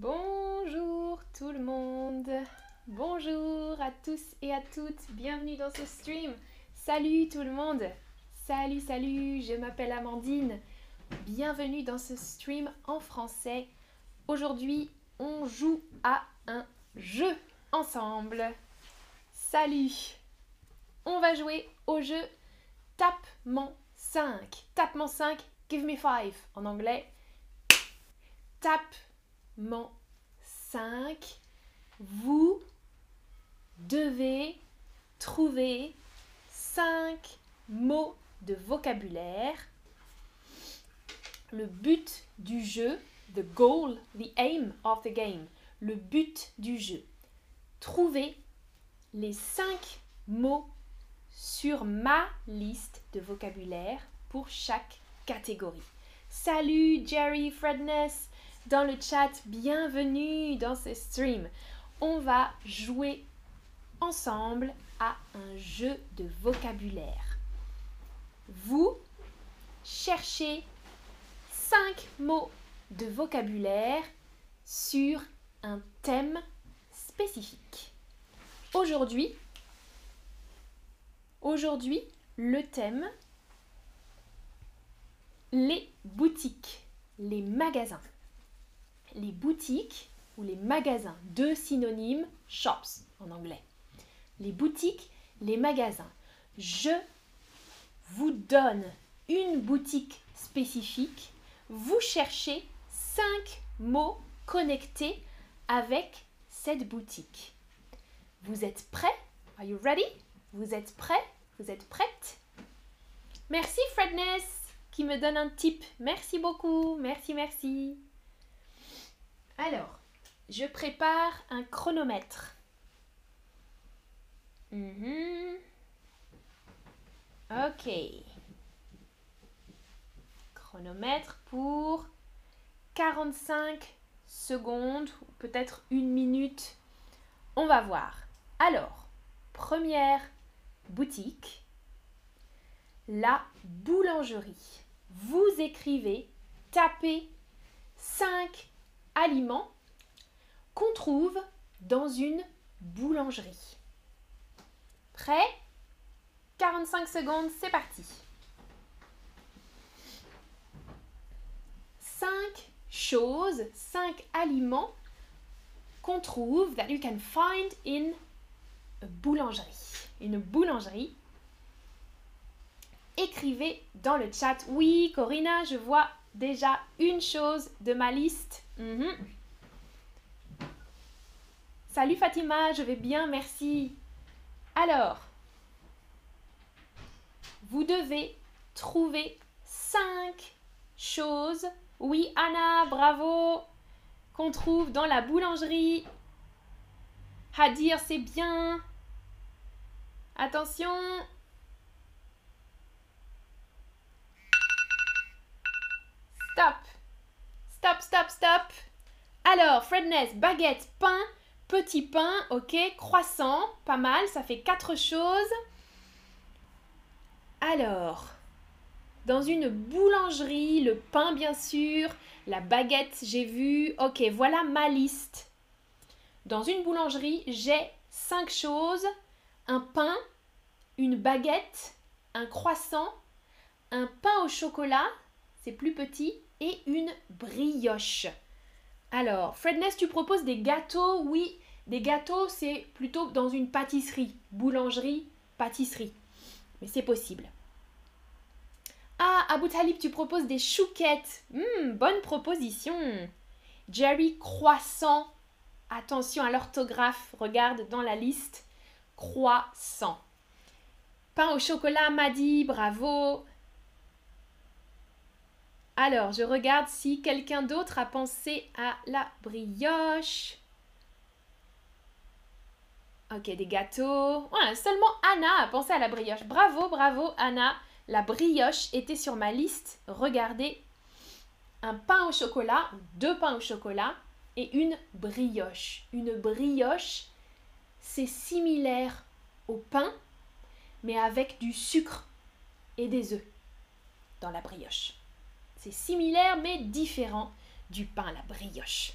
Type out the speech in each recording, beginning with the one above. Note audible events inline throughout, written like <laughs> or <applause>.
Bonjour tout le monde. Bonjour à tous et à toutes. Bienvenue dans ce stream. Salut tout le monde. Salut, salut. Je m'appelle Amandine. Bienvenue dans ce stream en français. Aujourd'hui, on joue à un jeu ensemble. Salut. On va jouer au jeu Tapement 5. Tapement 5, give me 5 en anglais. Tapement 5. Vous devez trouver 5 mots de vocabulaire. Le but du jeu, the goal, the aim of the game, le but du jeu. Trouver les 5 mots sur ma liste de vocabulaire pour chaque catégorie. Salut Jerry Fredness dans le chat, bienvenue dans ce stream. On va jouer ensemble à un jeu de vocabulaire. Vous cherchez 5 mots de vocabulaire sur un thème spécifique. Aujourd'hui, aujourd'hui, le thème les boutiques, les magasins. Les boutiques ou les magasins, deux synonymes, shops en anglais. Les boutiques, les magasins. Je vous donne une boutique spécifique. Vous cherchez cinq mots connectés avec cette boutique. Vous êtes prêts? Are you ready? Vous êtes prêts? Vous êtes prête Merci Fredness qui me donne un tip. Merci beaucoup. Merci, merci. Alors, je prépare un chronomètre. Mhm. Ok. Chronomètre pour 45 secondes, peut-être une minute. On va voir. Alors, première boutique, la boulangerie. Vous écrivez, tapez 5 aliments qu'on trouve dans une boulangerie. Prêt? 45 secondes, c'est parti. 5 choses, 5 aliments qu'on trouve that you can find in a boulangerie. Une boulangerie. Écrivez dans le chat. Oui, Corinna, je vois déjà une chose de ma liste. Mhm. Salut Fatima, je vais bien, merci. Alors, vous devez trouver cinq choses. Oui, Anna, bravo. Qu'on trouve dans la boulangerie. Hadir, c'est bien. Attention. Stop. Stop, stop, stop. Alors, Fredness, baguette, pain, petit pain, ok, croissant, pas mal, ça fait quatre choses. Alors, dans une boulangerie, le pain bien sûr, la baguette j'ai vu, ok, voilà ma liste. Dans une boulangerie, j'ai cinq choses, un pain, une baguette, un croissant, un pain au chocolat, c'est plus petit, et une brioche. Alors, Fredness, tu proposes des gâteaux Oui, des gâteaux, c'est plutôt dans une pâtisserie, boulangerie, pâtisserie. Mais c'est possible. Ah, Abu Talib, tu proposes des chouquettes. Hmm, bonne proposition. Jerry, croissant. Attention à l'orthographe, regarde dans la liste. Croissant. Pain au chocolat, Madi, bravo. Alors, je regarde si quelqu'un d'autre a pensé à la brioche. Ok, des gâteaux. seulement Anna a pensé à la brioche. Bravo, bravo Anna. La brioche était sur ma liste. Regardez. Un pain au chocolat, deux pains au chocolat et une brioche. Une brioche, c'est similaire au pain, mais avec du sucre et des œufs dans la brioche. C'est similaire mais différent du pain à la brioche.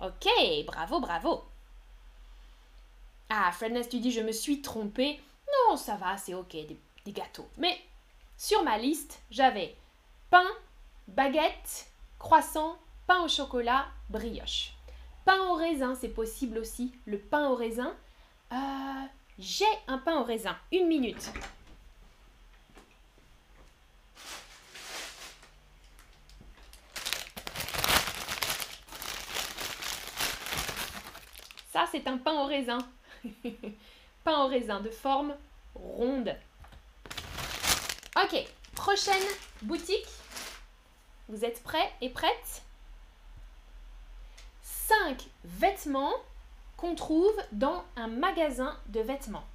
Ok, bravo, bravo. Ah, Fredness, tu dis je me suis trompée. Non, ça va, c'est ok, des, gâteaux. Mais sur ma liste, j'avais pain, baguette, croissant, pain au chocolat, brioche. Pain au raisin, c'est possible aussi. Le pain au raisin. Euh, j'ai un pain au raisin. Une minute. Ça, c'est un pain au raisin. <laughs> pain au raisin de forme ronde. Ok, prochaine boutique. Vous êtes prêts et prêtes? 5 vêtements qu'on trouve dans un magasin de vêtements.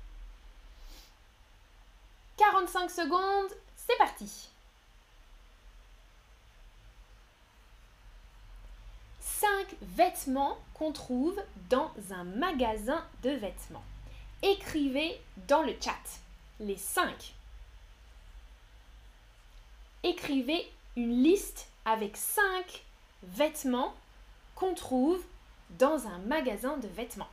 45 secondes, c'est parti 5 vêtements qu'on trouve dans un magasin de vêtements. Écrivez dans le chat les 5. Écrivez une liste avec 5 vêtements qu'on trouve dans un magasin de vêtements.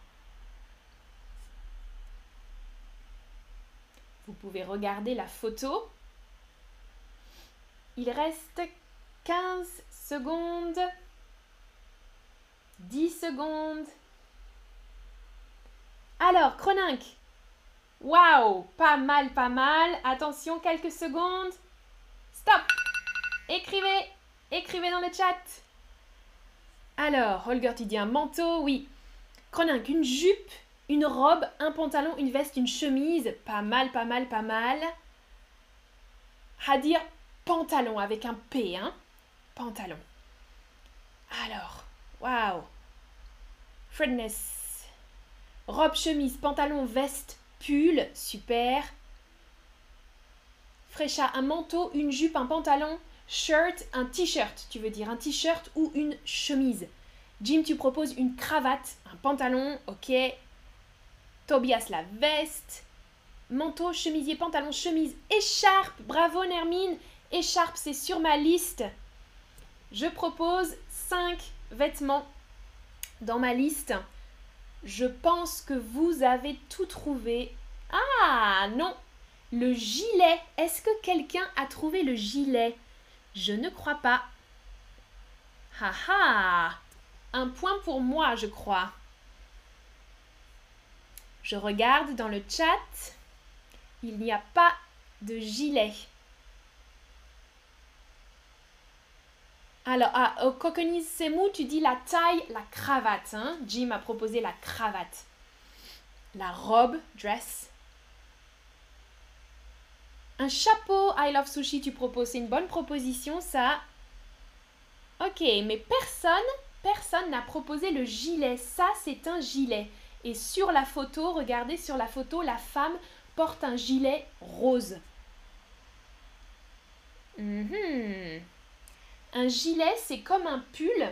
Vous pouvez regarder la photo. Il reste 15 secondes. 10 secondes. Alors, Croninque. Waouh, pas mal, pas mal. Attention, quelques secondes. Stop. Écrivez, écrivez dans le chat. Alors, Holger, tu dis un manteau, oui. Croninque, une jupe, une robe, un pantalon, une veste, une chemise. Pas mal, pas mal, pas mal. Hadir, pantalon avec un P, hein. Pantalon. Alors, waouh. Fredness. Robe, chemise, pantalon, veste, pull, super. Frécha, un manteau, une jupe, un pantalon, shirt, un t-shirt, tu veux dire un t-shirt ou une chemise. Jim, tu proposes une cravate, un pantalon, ok. Tobias, la veste. Manteau, chemisier, pantalon, chemise, écharpe. Bravo Nermine. Écharpe, c'est sur ma liste. Je propose 5 vêtements dans ma liste. Je pense que vous avez tout trouvé. Ah non, le gilet. Est-ce que quelqu'un a trouvé le gilet? Je ne crois pas. Haha Un point pour moi, je crois. Je regarde dans le chat. Il n'y a pas de gilet. Alors, ah, au mou, tu dis la taille, la cravate. Hein? Jim a proposé la cravate. La robe, dress. Un chapeau I Love Sushi, tu proposes. C'est une bonne proposition, ça. Ok, mais personne, personne n'a proposé le gilet. Ça, c'est un gilet. Et sur la photo, regardez sur la photo, la femme porte un gilet rose. Mhm. Un gilet, c'est comme un pull,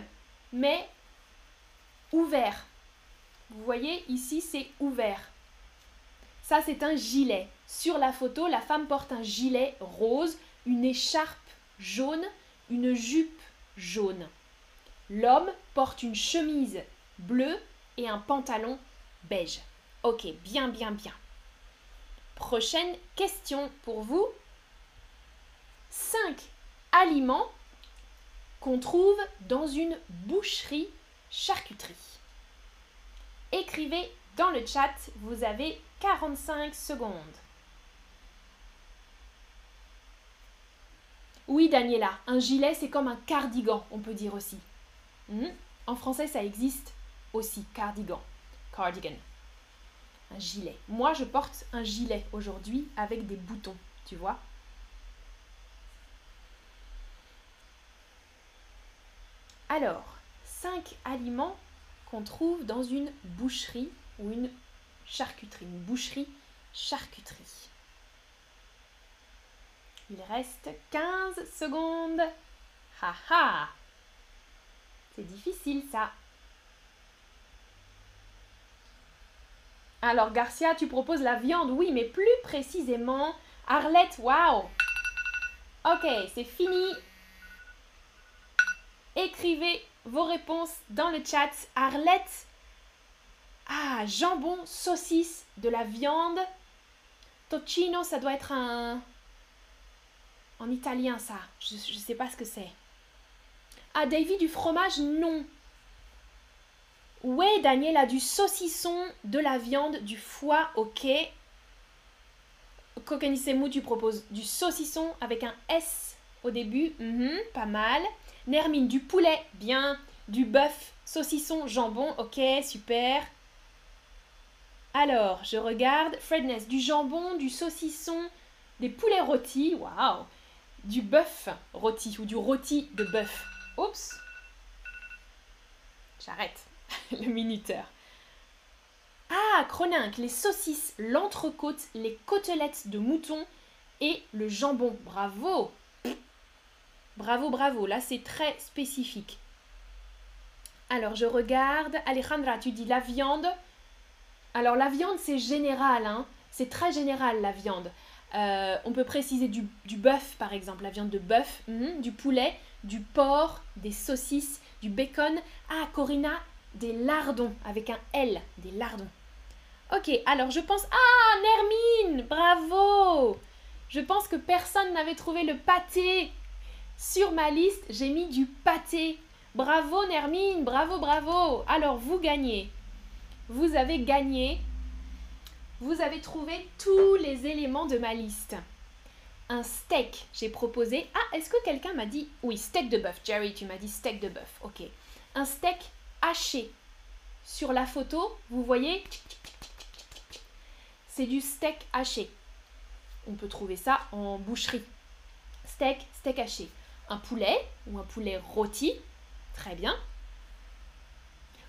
mais ouvert. Vous voyez, ici, c'est ouvert. Ça, c'est un gilet. Sur la photo, la femme porte un gilet rose, une écharpe jaune, une jupe jaune. L'homme porte une chemise bleue et un pantalon beige. Ok, bien, bien, bien. Prochaine question pour vous. 5 aliments qu'on trouve dans une boucherie charcuterie. Écrivez dans le chat, vous avez 45 secondes. Oui, Daniela, un gilet, c'est comme un cardigan, on peut dire aussi. Hmm? En français, ça existe aussi, cardigan. Cardigan. Un gilet. Moi, je porte un gilet aujourd'hui avec des boutons, tu vois. Alors, 5 aliments qu'on trouve dans une boucherie ou une charcuterie, une boucherie charcuterie. Il reste 15 secondes. Ha C'est difficile ça. Alors Garcia, tu proposes la viande, oui, mais plus précisément, Arlette, waouh Ok, c'est fini. Écrivez vos réponses dans le chat. Arlette. Ah, jambon, saucisse, de la viande. Tocino, ça doit être un... En italien, ça. Je ne sais pas ce que c'est. Ah, Davy, du fromage Non. Ouais, Daniel a du saucisson, de la viande, du foie, ok. Kokanisemu, tu proposes du saucisson avec un S au début, mhm, pas mal. Nermine, du poulet, bien. Du bœuf, saucisson, jambon, ok, super. Alors, je regarde. Fredness, du jambon, du saucisson, des poulets rôtis, waouh. Du bœuf rôti ou du rôti de bœuf. Oups. J'arrête <laughs> le minuteur. Ah, Croninque, les saucisses, l'entrecôte, les côtelettes de mouton et le jambon. Bravo Bravo, bravo. Là, c'est très spécifique. Alors, je regarde. Alejandra, tu dis la viande. Alors, la viande, c'est général. Hein. C'est très général, la viande. Euh, on peut préciser du, bœuf, par exemple, la viande de bœuf, mhm, du poulet, du porc, des saucisses, du bacon. Ah, Corinna, des lardons, avec un L, des lardons. Ok, alors je pense... Ah, Nermine, bravo Je pense que personne n'avait trouvé le pâté. Sur ma liste, j'ai mis du pâté. Bravo Nermine, bravo, bravo. Alors, vous gagnez. Vous avez gagné. Vous avez trouvé tous les éléments de ma liste. Un steak, j'ai proposé. Ah, est-ce que quelqu'un m'a dit... Oui, steak de bœuf. Jerry, tu m'as dit steak de bœuf. Ok. Un steak haché. Sur la photo, vous voyez, c'est du steak haché. On peut trouver ça en boucherie. Steak, steak haché. Un poulet ou un poulet rôti. Très bien.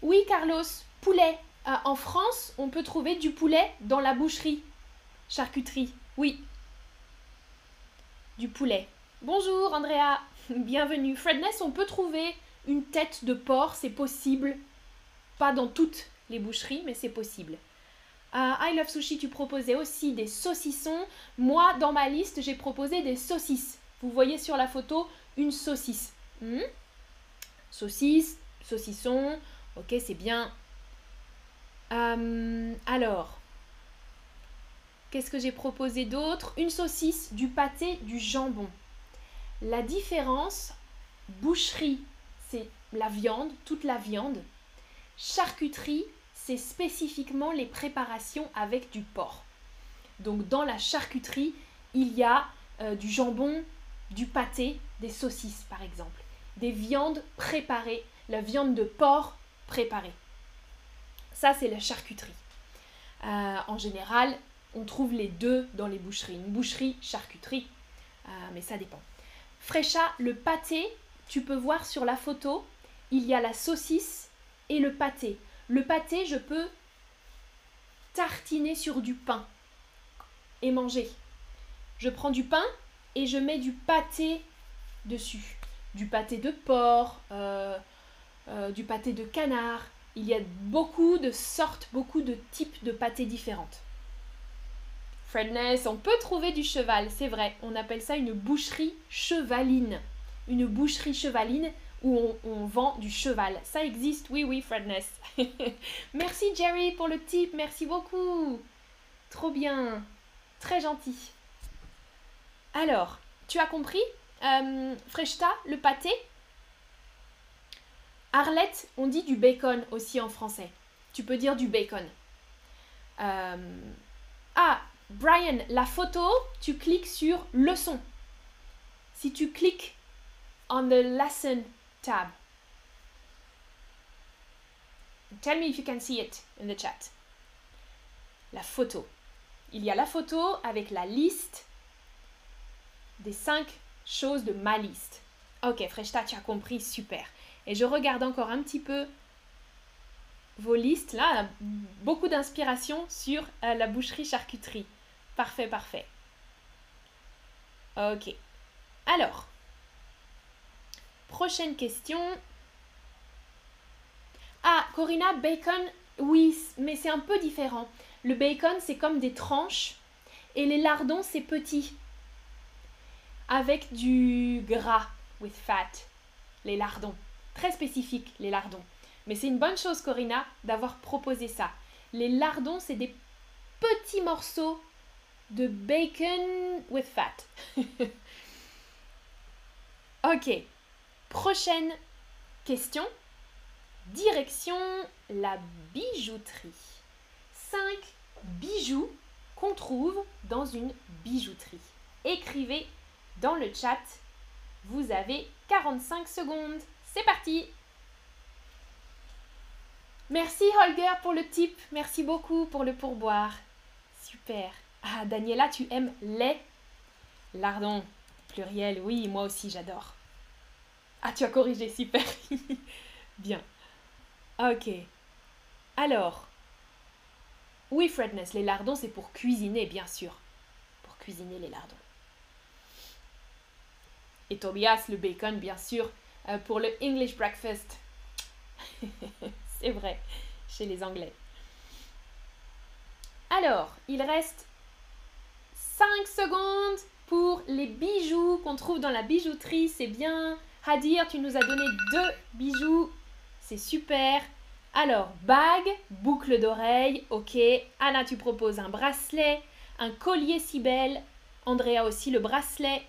Oui, Carlos, poulet. Euh, en France, on peut trouver du poulet dans la boucherie. Charcuterie. Oui. Du poulet. Bonjour, Andrea. <laughs> Bienvenue. Fredness, on peut trouver une tête de porc, c'est possible. Pas dans toutes les boucheries, mais c'est possible. Uh, I Love Sushi, tu proposais aussi des saucissons. Moi, dans ma liste, j'ai proposé des saucisses. Vous voyez sur la photo une saucisse. Hmm? Saucisse, saucisson. Ok, c'est bien. Euh, alors, qu'est-ce que j'ai proposé d'autre? Une saucisse, du pâté, du jambon. La différence, boucherie, c'est la viande, toute la viande. Charcuterie, c'est spécifiquement les préparations avec du porc. Donc dans la charcuterie, il y a euh, du jambon, du pâté, des saucisses par exemple, des viandes préparées, la viande de porc préparée. Ça, c'est la charcuterie. Euh, en général, on trouve les deux dans les boucheries. Une boucherie, charcuterie, euh, mais ça dépend. Frécha, le pâté, tu peux voir sur la photo, il y a la saucisse et le pâté. Le pâté, je peux tartiner sur du pain et manger. Je prends du pain et je mets du pâté dessus. Du pâté de porc, euh, euh, du pâté de canard. Il y a beaucoup de sortes, beaucoup de types de pâtés différentes. Fredness, on peut trouver du cheval, c'est vrai. On appelle ça une boucherie chevaline. Une boucherie chevaline, où on, vend du cheval. Ça existe, oui, oui, Fredness. <laughs> merci Jerry pour le tip, merci beaucoup. Trop bien, très gentil. Alors, tu as compris? Euh, Freshta, le pâté Arlette, on dit du bacon aussi en français. Tu peux dire du bacon. Euh, ah, Brian, la photo, tu cliques sur leçon. Si tu cliques on the lesson tab. Tell me if you can see it in the chat. La photo. Il y a la photo avec la liste des cinq choses de ma liste. Ok, Freshta, tu as compris, super. Et je regarde encore un petit peu vos listes. Là, beaucoup d'inspiration sur euh, la boucherie charcuterie. Parfait, parfait. Ok. Alors, Prochaine question. Ah, Corinna, bacon, oui, mais c'est un peu différent. Le bacon, c'est comme des tranches et les lardons, c'est petit. Avec du gras, with fat, les lardons. très spécifique, les lardons. Mais c'est une bonne chose, Corinna, d'avoir proposé ça. Les lardons, c'est des petits morceaux de bacon with fat. <laughs> ok, prochaine question. Direction la bijouterie. 5 bijoux qu'on trouve dans une bijouterie. Écrivez dans le chat. Vous avez 45 secondes. C'est parti Merci Holger pour le tip. Merci beaucoup pour le pourboire. Super. Ah, Daniela, tu aimes les lardons. Pluriel, oui, moi aussi j'adore. Ah, tu as corrigé, super. <laughs> Bien. Ok. Alors. Oui, Fredness, les lardons, c'est pour cuisiner, bien sûr. Pour cuisiner les lardons. Et Tobias, le bacon, bien sûr, euh, pour le English breakfast. <laughs> c'est vrai, chez les Anglais. Alors, il reste 5 secondes pour les bijoux qu'on trouve dans la bijouterie. C'est bien. Hadir, tu nous as donné deux bijoux. C'est super. Alors, bague, boucle d'oreille, ok. Anna, tu proposes un bracelet, un collier si belle. Andrea aussi le bracelet.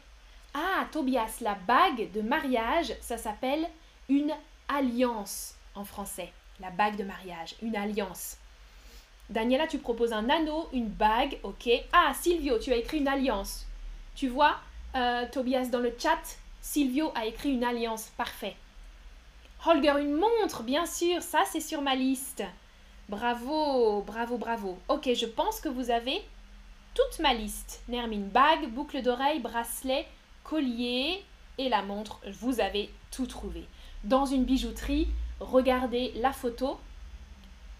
Ah, Tobias, la bague de mariage, ça s'appelle une alliance en français. La bague de mariage, une alliance. Daniela, tu proposes un anneau, une bague, ok. Ah, Silvio, tu as écrit une alliance. Tu vois, euh, Tobias, dans le chat, Silvio a écrit une alliance, parfait. Holger, une montre, bien sûr, ça c'est sur ma liste. Bravo, bravo, bravo. Ok, je pense que vous avez toute ma liste. Nermine, bague, boucle d'oreille, bracelet, collier et la montre. Vous avez tout trouvé. Dans une bijouterie, regardez la photo.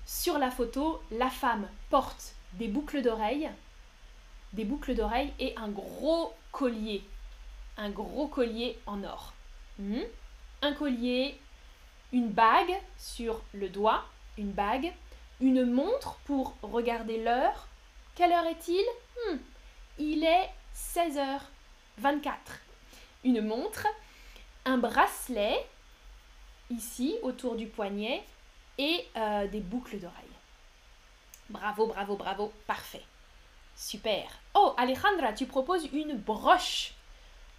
Sur la photo, la femme porte des boucles d'oreilles, des boucles d'oreilles et un gros collier. Un gros collier en or. Hmm? Un collier, une bague sur le doigt, une bague, une montre pour regarder l'heure. Quelle heure est-il? Hmm. Il est 16h24. Une montre, un bracelet ici autour du poignet et euh, des boucles d'oreilles. Bravo, bravo, bravo, parfait. Super. Oh, Alejandra, tu proposes une broche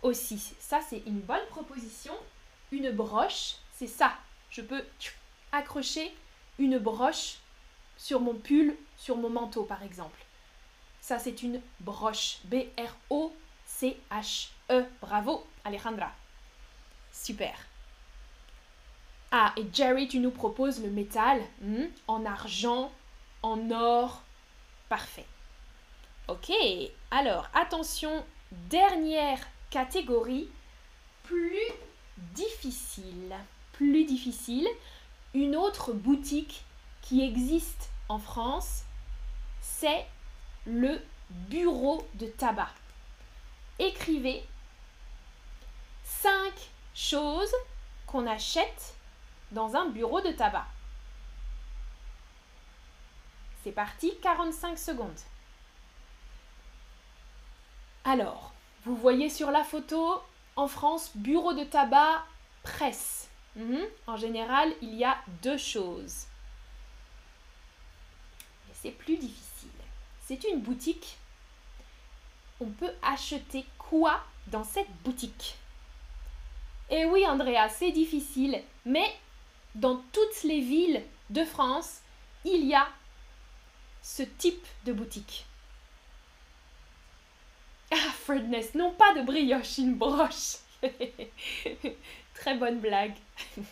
aussi. Ça, c'est une bonne proposition. Une broche, c'est ça. Je peux accrocher une broche sur mon pull, sur mon manteau, par exemple. Ça, c'est une broche. B-R-O-C-H-E. Bravo, Alejandra. Super. Ah, et Jerry, tu nous proposes le métal hmm, en argent, en or. Parfait. Ok, alors attention, dernière catégorie, plus difficile. Plus difficile, une autre boutique qui existe en France, c'est le bureau de tabac. Écrivez cinq choses qu'on achète dans un bureau de tabac. C'est parti, 45 secondes. Alors, vous voyez sur la photo, en France, bureau de tabac, presse. Mhm. En général, il y a deux choses. Mais c'est plus difficile. C'est une boutique. On peut acheter quoi dans cette boutique? Eh oui, Andrea, c'est difficile, mais dans toutes les villes de France, il y a ce type de boutique. Ah, Fredness, non pas de brioche, une broche. <laughs> Très bonne blague. <laughs>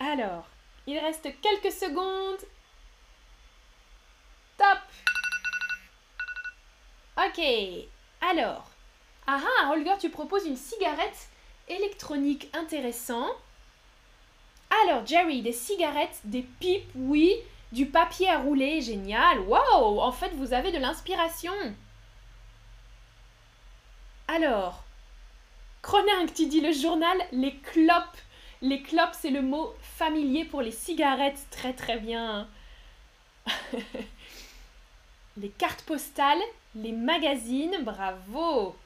Alors, il reste quelques secondes. Top Ok, alors. Ah ah, Holger, tu proposes une cigarette électronique intéressant. Alors, Jerry, des cigarettes, des pipes, oui, du papier à rouler, génial. Wow, en fait, vous avez de l'inspiration. Alors, Croningue, tu dis le journal, les clopes. Les clopes, c'est le mot familier pour les cigarettes. Très très bien. <laughs> les cartes postales, les magazines, bravo.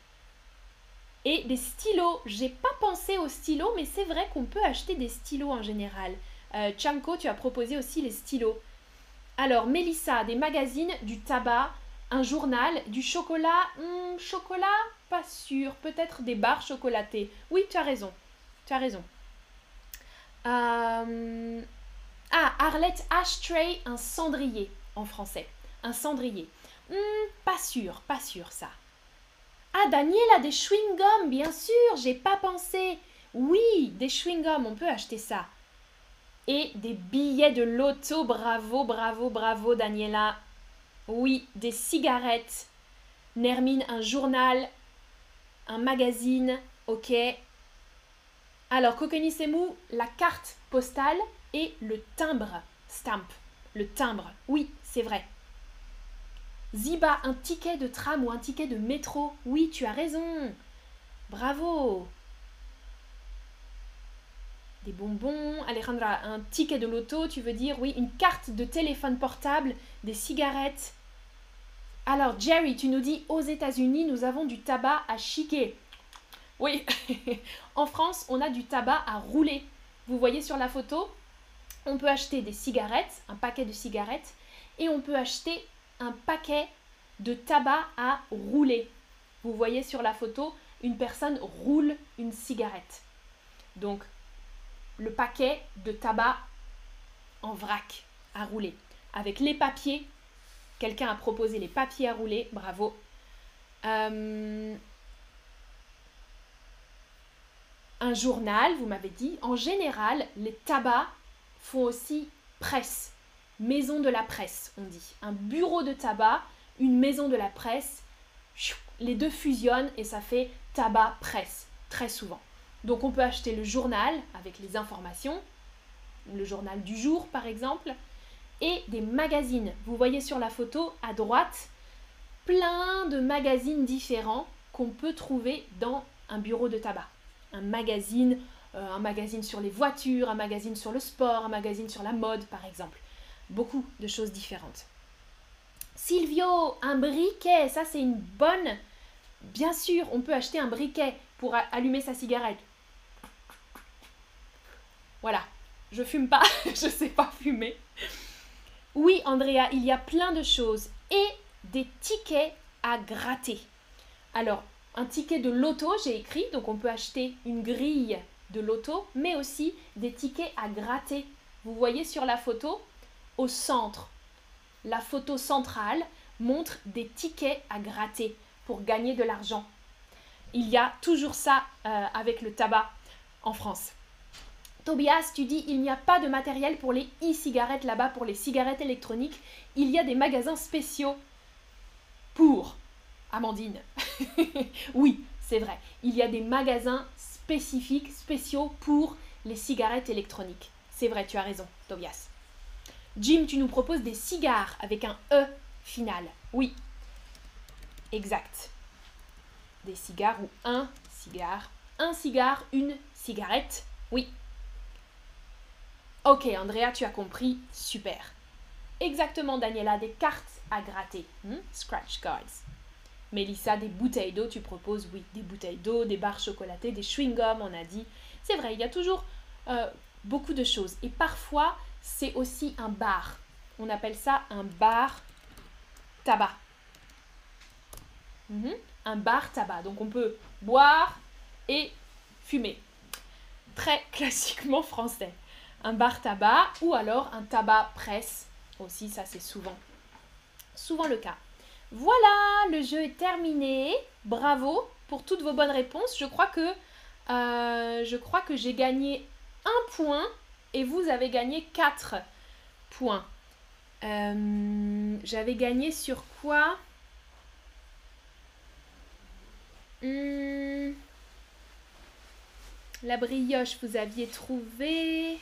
Et des stylos. J'ai pas pensé aux stylos, mais c'est vrai qu'on peut acheter des stylos en général. Euh, Chanko, tu as proposé aussi les stylos. Alors, Mélissa, des magazines, du tabac, un journal, du chocolat. Hmm, chocolat Pas sûr. Peut-être des barres chocolatées. Oui, tu as raison. Tu as raison. Euh, ah, Arlette Ashtray, un cendrier en français. Un cendrier. Hmm, pas sûr, pas sûr ça. Ah, Daniela, des chewing-gums, bien sûr, j'ai pas pensé. Oui, des chewing-gums, on peut acheter ça. Et des billets de loto, bravo, bravo, bravo, Daniela. Oui, des cigarettes. Nermine, un journal, un magazine, ok. Alors, Kokonisemu, la carte postale et le timbre, stamp, le timbre. Oui, c'est vrai. Ziba, un ticket de tram ou un ticket de métro. Oui, tu as raison. Bravo. Des bonbons. Alejandra, un ticket de loto, tu veux dire? Oui, une carte de téléphone portable, des cigarettes. Alors, Jerry, tu nous dis aux États-Unis, nous avons du tabac à chiquer. Oui, <laughs> en France, on a du tabac à rouler. Vous voyez sur la photo, on peut acheter des cigarettes, un paquet de cigarettes, et on peut acheter un paquet de tabac à rouler. Vous voyez sur la photo, une personne roule une cigarette. Donc, le paquet de tabac en vrac à rouler. Avec les papiers, quelqu'un a proposé les papiers à rouler, bravo. Euh, un journal, vous m'avez dit. En général, les tabacs font aussi presse, maison de la presse, on dit. Un bureau de tabac, une maison de la presse, les deux fusionnent et ça fait tabac presse, très souvent. Donc on peut acheter le journal avec les informations, le journal du jour par exemple, et des magazines. Vous voyez sur la photo à droite plein de magazines différents qu'on peut trouver dans un bureau de tabac. Un magazine, euh, un magazine sur les voitures, un magazine sur le sport, un magazine sur la mode par exemple. Beaucoup de choses différentes. Silvio, un briquet, ça c'est une bonne... Bien sûr, on peut acheter un briquet pour allumer sa cigarette. Voilà, je fume pas, <laughs> je sais pas fumer. Oui, Andrea, il y a plein de choses et des tickets à gratter. Alors, un ticket de loto, j'ai écrit, donc on peut acheter une grille de loto, mais aussi des tickets à gratter. Vous voyez sur la photo, au centre, la photo centrale montre des tickets à gratter pour gagner de l'argent. Il y a toujours ça euh, avec le tabac en France. Tobias, tu dis il n'y a pas de matériel pour les e-cigarettes là-bas, pour les cigarettes électroniques. Il y a des magasins spéciaux pour. Amandine. <laughs> oui, c'est vrai. Il y a des magasins spécifiques, spéciaux pour les cigarettes électroniques. C'est vrai, tu as raison, Tobias. Jim, tu nous proposes des cigares avec un E final. Oui, exact. Des cigares ou un cigare. Un cigare, une cigarette. Oui. Ok, Andrea, tu as compris. Super. Exactement, Daniela, des cartes à gratter. Hmm? Scratch cards. Mélissa, des bouteilles d'eau, tu proposes, oui, des bouteilles d'eau, des barres chocolatées, des chewing-gums, on a dit. C'est vrai, il y a toujours euh, beaucoup de choses. Et parfois, c'est aussi un bar. On appelle ça un bar tabac. Mhm. Un bar tabac. Donc on peut boire et fumer. Très <laughs> classiquement français. Un bar tabac ou alors un tabac presse. Aussi, ça c'est souvent, souvent le cas. Voilà, le jeu est terminé. Bravo pour toutes vos bonnes réponses. Je crois que, euh, je crois que j'ai gagné un point et vous avez gagné 4 points. Euh, j'avais gagné sur quoi? Hmm. La brioche, vous aviez trouvé...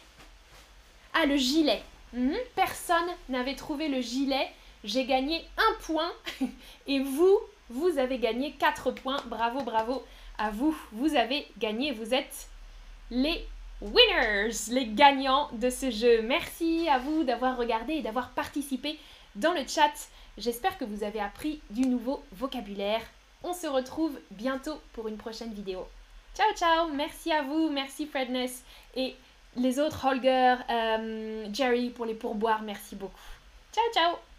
Ah, le gilet. Hmm. Personne n'avait trouvé le gilet. J'ai gagné un point. <laughs> Et vous, vous avez gagné 4 points. Bravo, bravo à vous. Vous avez gagné. Vous êtes les winners, les gagnants de ce jeu. Merci à vous d'avoir regardé et d'avoir participé dans le chat. J'espère que vous avez appris du nouveau vocabulaire. On se retrouve bientôt pour une prochaine vidéo. Ciao ciao, merci à vous, merci Fredness et les autres Holger, euh, Jerry pour les pourboires, merci beaucoup. Ciao ciao